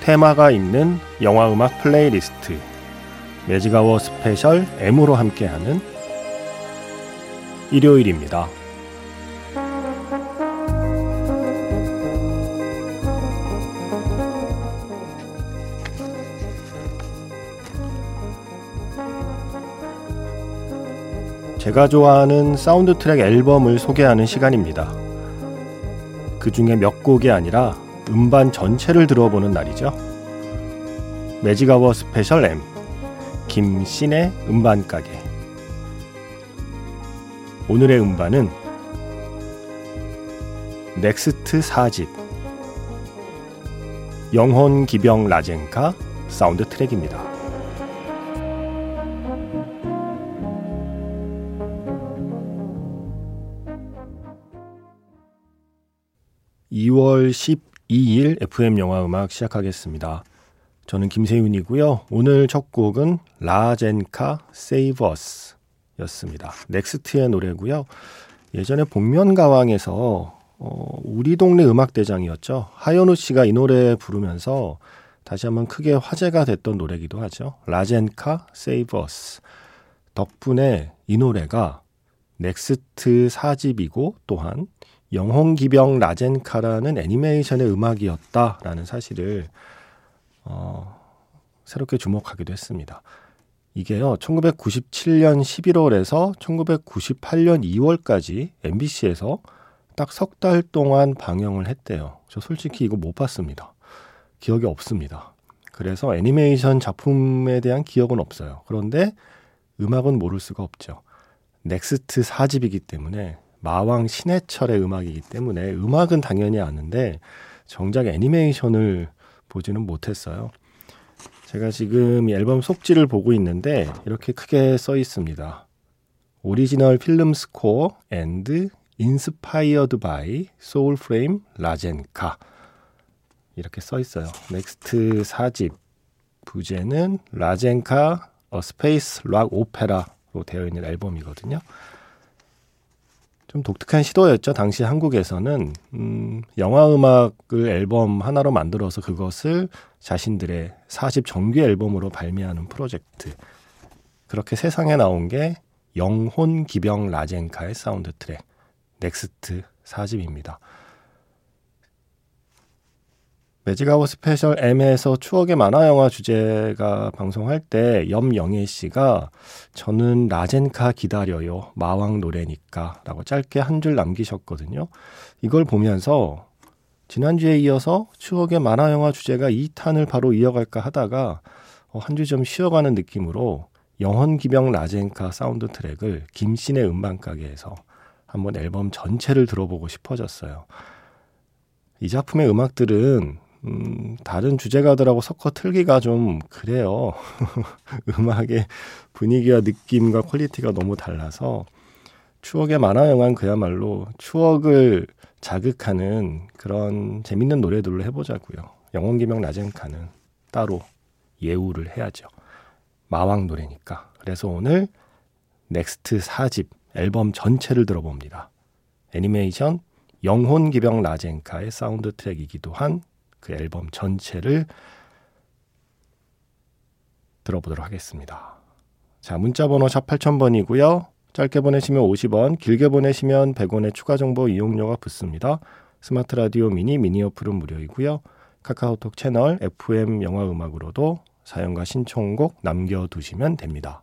테마가 있는 영화 음악 playlist Magic Hour Special M으로 함께하는 일요일입니다. 제가 좋아하는 사운드 트랙 앨범을 소개하는 시간입니다. 그 중에 몇 곡이 아니라 음반 전체를 들어보는 날이죠. 매직아워 스페셜 M 김신의 음반 가게 오늘의 음반은 넥스트 4집 영혼 기병 라젠카 사운드 트랙입니다. 2월 12일 FM 영화 음악 시작하겠습니다. 저는 김세윤이고요. 오늘 첫 곡은 Lazenca Save Us 였습니다. 넥스트의 노래고요. 예전에 복면가왕에서 어, 우리 동네 음악대장이었죠. 하현우 씨가 이 노래 부르면서 다시 한번 크게 화제가 됐던 노래기도 하죠. Lazenca Save Us 덕분에 이 노래가 넥스트 4집이고 또한 영혼기병 라젠카라는 애니메이션의 음악이었다라는 사실을 어, 새롭게 주목하기도 했습니다. 이게요, 1997년 11월에서 1998년 2월까지 MBC에서 딱 석 달 동안 방영을 했대요. 저 솔직히 이거 못 봤습니다. 기억이 없습니다. 그래서 애니메이션 작품에 대한 기억은 없어요. 그런데 음악은 모를 수가 없죠. 넥스트 4집이기 때문에 마왕 신해철의 음악이기 때문에 음악은 당연히 아는데 정작 애니메이션을 보지는 못했어요. 제가 지금 이 앨범 속지를 보고 있는데 이렇게 크게 써 있습니다. Original Film Score and Inspired by Soul Frame Lazenca 이렇게 써 있어요. 넥스트 4집 부제는 Lazenca A Space Rock Opera로 되어 있는 앨범이거든요. 좀 독특한 시도였죠. 당시 한국에서는 음, 영화 음악을 앨범 하나로 만들어서 그것을 자신들의 40 정규 앨범으로 발매하는 프로젝트. 그렇게 세상에 나온 게 영혼 기병 라젠카의 사운드 트랙 넥스트 4집입니다. Magic Hour Special M에서 추억의 만화 영화 주제가 방송할 때 염영애 씨가 저는 라젠카 기다려요 마왕 노래니까 라고 짧게 한 줄 남기셨거든요. 이걸 보면서 지난주에 이어서 추억의 만화 영화 주제가 2탄을 바로 이어갈까 하다가 어, 한주 좀 쉬어가는 느낌으로 영혼 기병 라젠카 사운드 트랙을 김세윤의 음반 가게에서 한번 앨범 전체를 들어보고 싶어졌어요. 이 작품의 음악들은 음, 다른 주제가들하고 섞어 틀기가 좀 그래요. 음악의 분위기와 느낌과 퀄리티가 너무 달라서 추억의 만화 영화는 그야말로 추억을 자극하는 그런 재밌는 노래들로 해보자고요. 영혼기병 라젠카는 따로 예우를 해야죠. 마왕 노래니까. 그래서 오늘 넥스트 4집 앨범 전체를 들어봅니다. 애니메이션 영혼기병 라젠카의 사운드 트랙이기도 한 그 앨범 전체를 들어보도록 하겠습니다. 자, 문자 번호 샵 8000번이고요. 짧게 보내시면 50원, 길게 보내시면 100원의 추가 정보 이용료가 붙습니다. 스마트 라디오 미니 미니 어플은 무료이고요. 카카오톡 채널 FM 영화 음악으로도 사연과 신청곡 남겨 두시면 됩니다.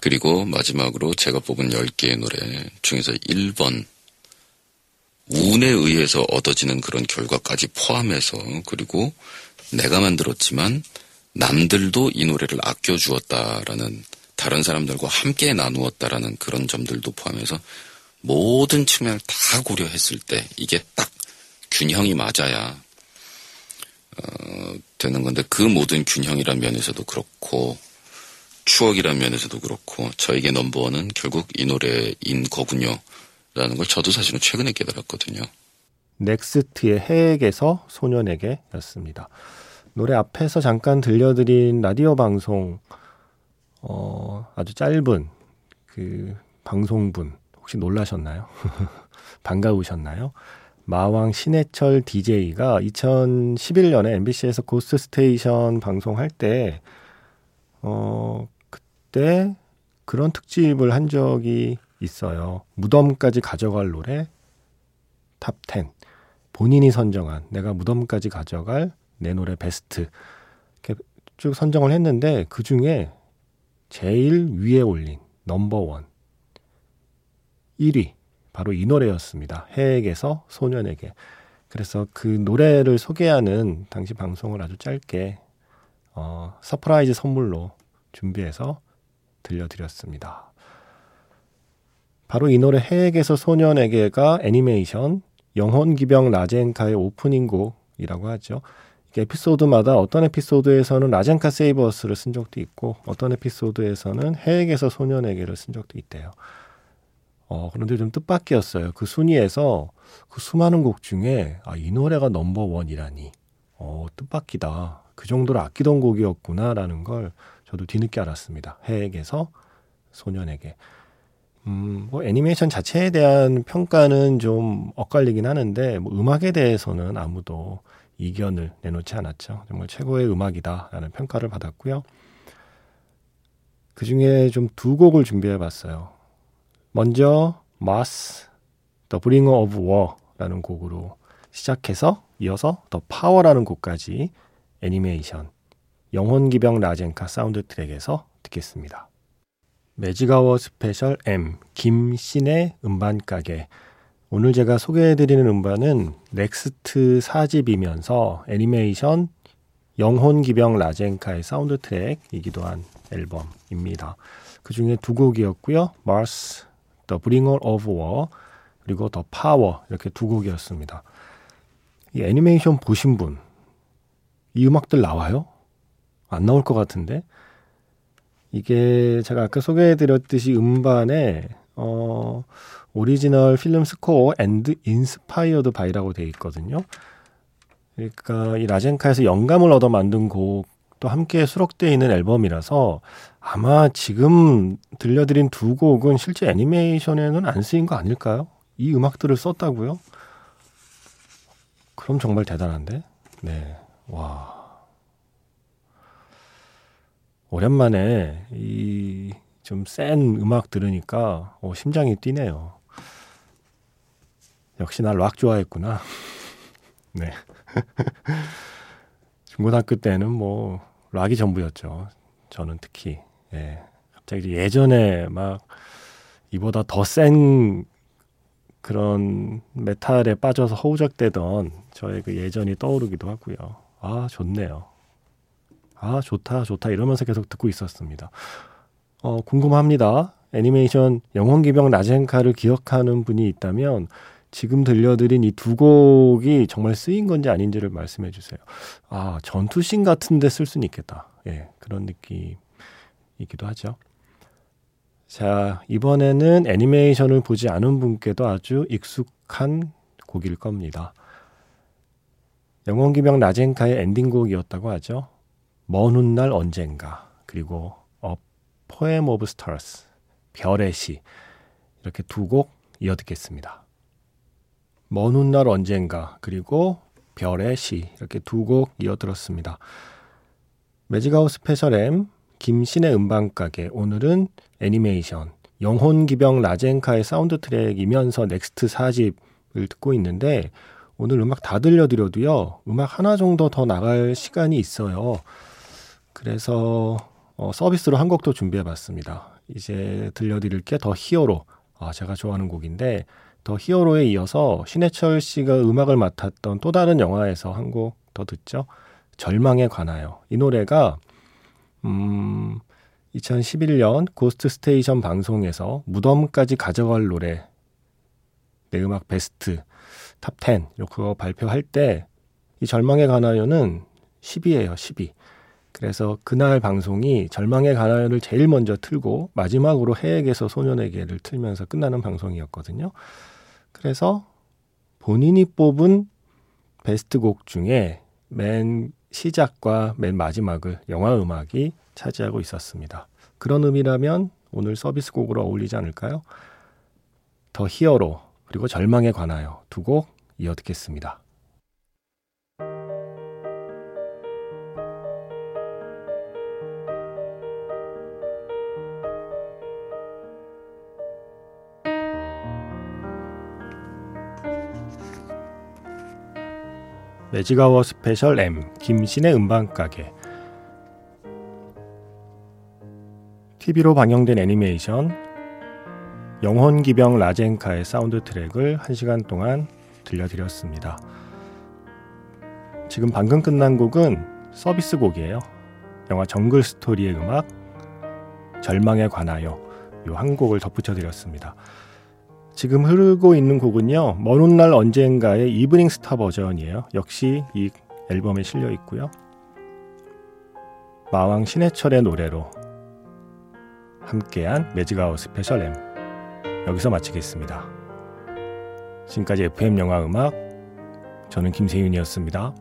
그리고 마지막으로 제가 뽑은 10개의 노래 중에서 1번 운에 의해서 얻어지는 그런 결과까지 포함해서 그리고 내가 만들었지만 남들도 이 노래를 아껴주었다라는 다른 사람들과 함께 나누었다라는 그런 점들도 포함해서 모든 측면을 다 고려했을 때 이게 딱 균형이 맞아야 어, 되는 건데 그 모든 균형이란 면에서도 그렇고 추억이란 면에서도 그렇고 저에게 넘버원은 결국 이 노래인 거군요. 라는 걸 저도 사실은 최근에 깨달았거든요. 넥스트의 해에게서 소년에게 였습니다. 노래 앞에서 잠깐 들려드린 라디오 방송, 어, 아주 짧은 그 방송분, 혹시 놀라셨나요? 반가우셨나요? 마왕 신해철 DJ가 2011년에 MBC에서 고스트 스테이션 방송할 때, 어, 때 그런 특집을 한 적이 있어요. 무덤까지 가져갈 노래 top 10. 본인이 선정한 내가 무덤까지 가져갈 내 노래 베스트 이렇게 쭉 선정을 했는데 그 중에 제일 위에 올린 넘버 원 1위 바로 이 노래였습니다. 해에게서 소년에게. 그래서 그 노래를 소개하는 당시 방송을 아주 짧게 어, surprise 선물로 준비해서 들려드렸습니다. 바로 이 노래 해에게서 소년에게가 애니메이션 영혼기병 라젠카의 오프닝 곡이라고 하죠. 에피소드마다 어떤 에피소드에서는 라젠카 Save Us를 쓴 적도 있고 어떤 에피소드에서는 해에게서 소년에게를 쓴 적도 있대요. 어, 그런데 좀 뜻밖이었어요. 그 순위에서 그 수많은 곡 중에 아, 이 노래가 넘버원이라니. 어, 뜻밖이다. 그 정도로 아끼던 곡이었구나라는 걸 저도 뒤늦게 알았습니다. 해에게서 소년에게. 음, 뭐 애니메이션 자체에 대한 평가는 좀 엇갈리긴 하는데 뭐 음악에 대해서는 아무도 이견을 내놓지 않았죠. 정말 최고의 음악이다라는 평가를 받았고요. 그 중에 좀 두 곡을 준비해 봤어요. 먼저 마스 The Bringer of War라는 곡으로 시작해서 이어서 The Power라는 곡까지 애니메이션 영혼기병 라젠카 사운드 트랙에서 듣겠습니다. 매직아워 스페셜 M 김세윤의 음반 가게 오늘 제가 소개해드리는 음반은 넥스트 4집이면서 애니메이션 영혼기병 라젠카의 사운드 트랙이기도 한 앨범입니다. 그 중에 두 곡이었고요. Mars, The Bringer of War 그리고 The Power 이렇게 두 곡이었습니다. 이 애니메이션 보신 분, 이 음악들 나와요? 안 나올 것 같은데 이게 제가 아까 소개해드렸듯이 음반에 어 original film score and inspired by라고 돼 있거든요. 그러니까 이 라젠카에서 영감을 얻어 만든 곡도 함께 수록되어 있는 앨범이라서 아마 지금 들려드린 두 곡은 실제 애니메이션에는 안 쓰인 거 아닐까요? 이 음악들을 썼다고요? 그럼 정말 대단한데? 네. 와. 오랜만에 이 좀 센 음악 들으니까 어, 심장이 뛰네요. 역시 나락 좋아했구나. 네. 중고등학교 때는 뭐 락이 전부였죠. 저는 특히. 예. 갑자기 예전에 막 이보다 더 센 그런 메탈에 빠져서 허우적대던 저의 그 예전이 떠오르기도 하고요. 아, 좋네요. 아, 좋다, 좋다 이러면서 계속 듣고 있었습니다. 어, 궁금합니다. 애니메이션 영혼기병 라젠카를 기억하는 분이 있다면 지금 들려드린 이 두 곡이 정말 쓰인 건지 아닌지를 말씀해 주세요. 아, 전투씬 같은데 쓸 수는 있겠다. 예, 그런 느낌이기도 하죠. 자, 이번에는 애니메이션을 보지 않은 분께도 아주 익숙한 곡일 겁니다. 영혼기병 라젠카의 엔딩곡이었다고 하죠. 먼 훗날 언젠가 그리고 어 Poem of Stars 별의 시 이렇게 두 곡 이어 듣겠습니다. 먼 훗날 언젠가 그리고 별의 시 이렇게 두 곡 이어 들었습니다. 매직아워 스페셜 M 김세윤의 음반가게 오늘은 애니메이션 영혼기병 라젠카의 사운드 트랙이면서 넥스트 4집을 듣고 있는데 오늘 음악 다 들려드려도요 음악 하나 정도 더 나갈 시간이 있어요 그래서 어, 서비스로 한 곡도 준비해봤습니다. 이제 들려드릴 게 The Hero. 아, 제가 좋아하는 곡인데 The Hero에 이어서 신해철 씨가 음악을 맡았던 또 다른 영화에서 한 곡 더 듣죠. 절망에 관하여. 이 노래가 음 2011년 고스트 스테이션 방송에서 무덤까지 가져갈 노래 내 음악 베스트 top 10 이렇게 발표할 때 이 절망에 관하여는 10위예요, 10위. 그래서 그날 방송이 절망에 관하여를 제일 먼저 틀고 마지막으로 해에게서 소년에게를 틀면서 끝나는 방송이었거든요. 그래서 본인이 뽑은 베스트 곡 중에 맨 시작과 맨 마지막을 영화 음악이 차지하고 있었습니다. 그런 의미라면 오늘 서비스 곡으로 어울리지 않을까요? 더 히어로 그리고 절망에 관하여 두 곡 이어 듣겠습니다. 매직아워 스페셜 M 김세윤의 음반가게 TV로 방영된 애니메이션 영혼기병 라젠카의 사운드 트랙을 1시간 동안 들려드렸습니다. 지금 방금 끝난 곡은 서비스 곡이에요. 영화 정글 스토리의 음악 절망에 관하여 이 한 곡을 덧붙여 드렸습니다. 지금 흐르고 있는 곡은요. 먼 훗날 언젠가의 Evening Star 버전이에요. 역시 이 앨범에 실려 있고요. 마왕 신해철의 노래로 함께한 매직아워 스페셜 M 여기서 마치겠습니다. 지금까지 FM 영화 음악 저는 김세윤이었습니다.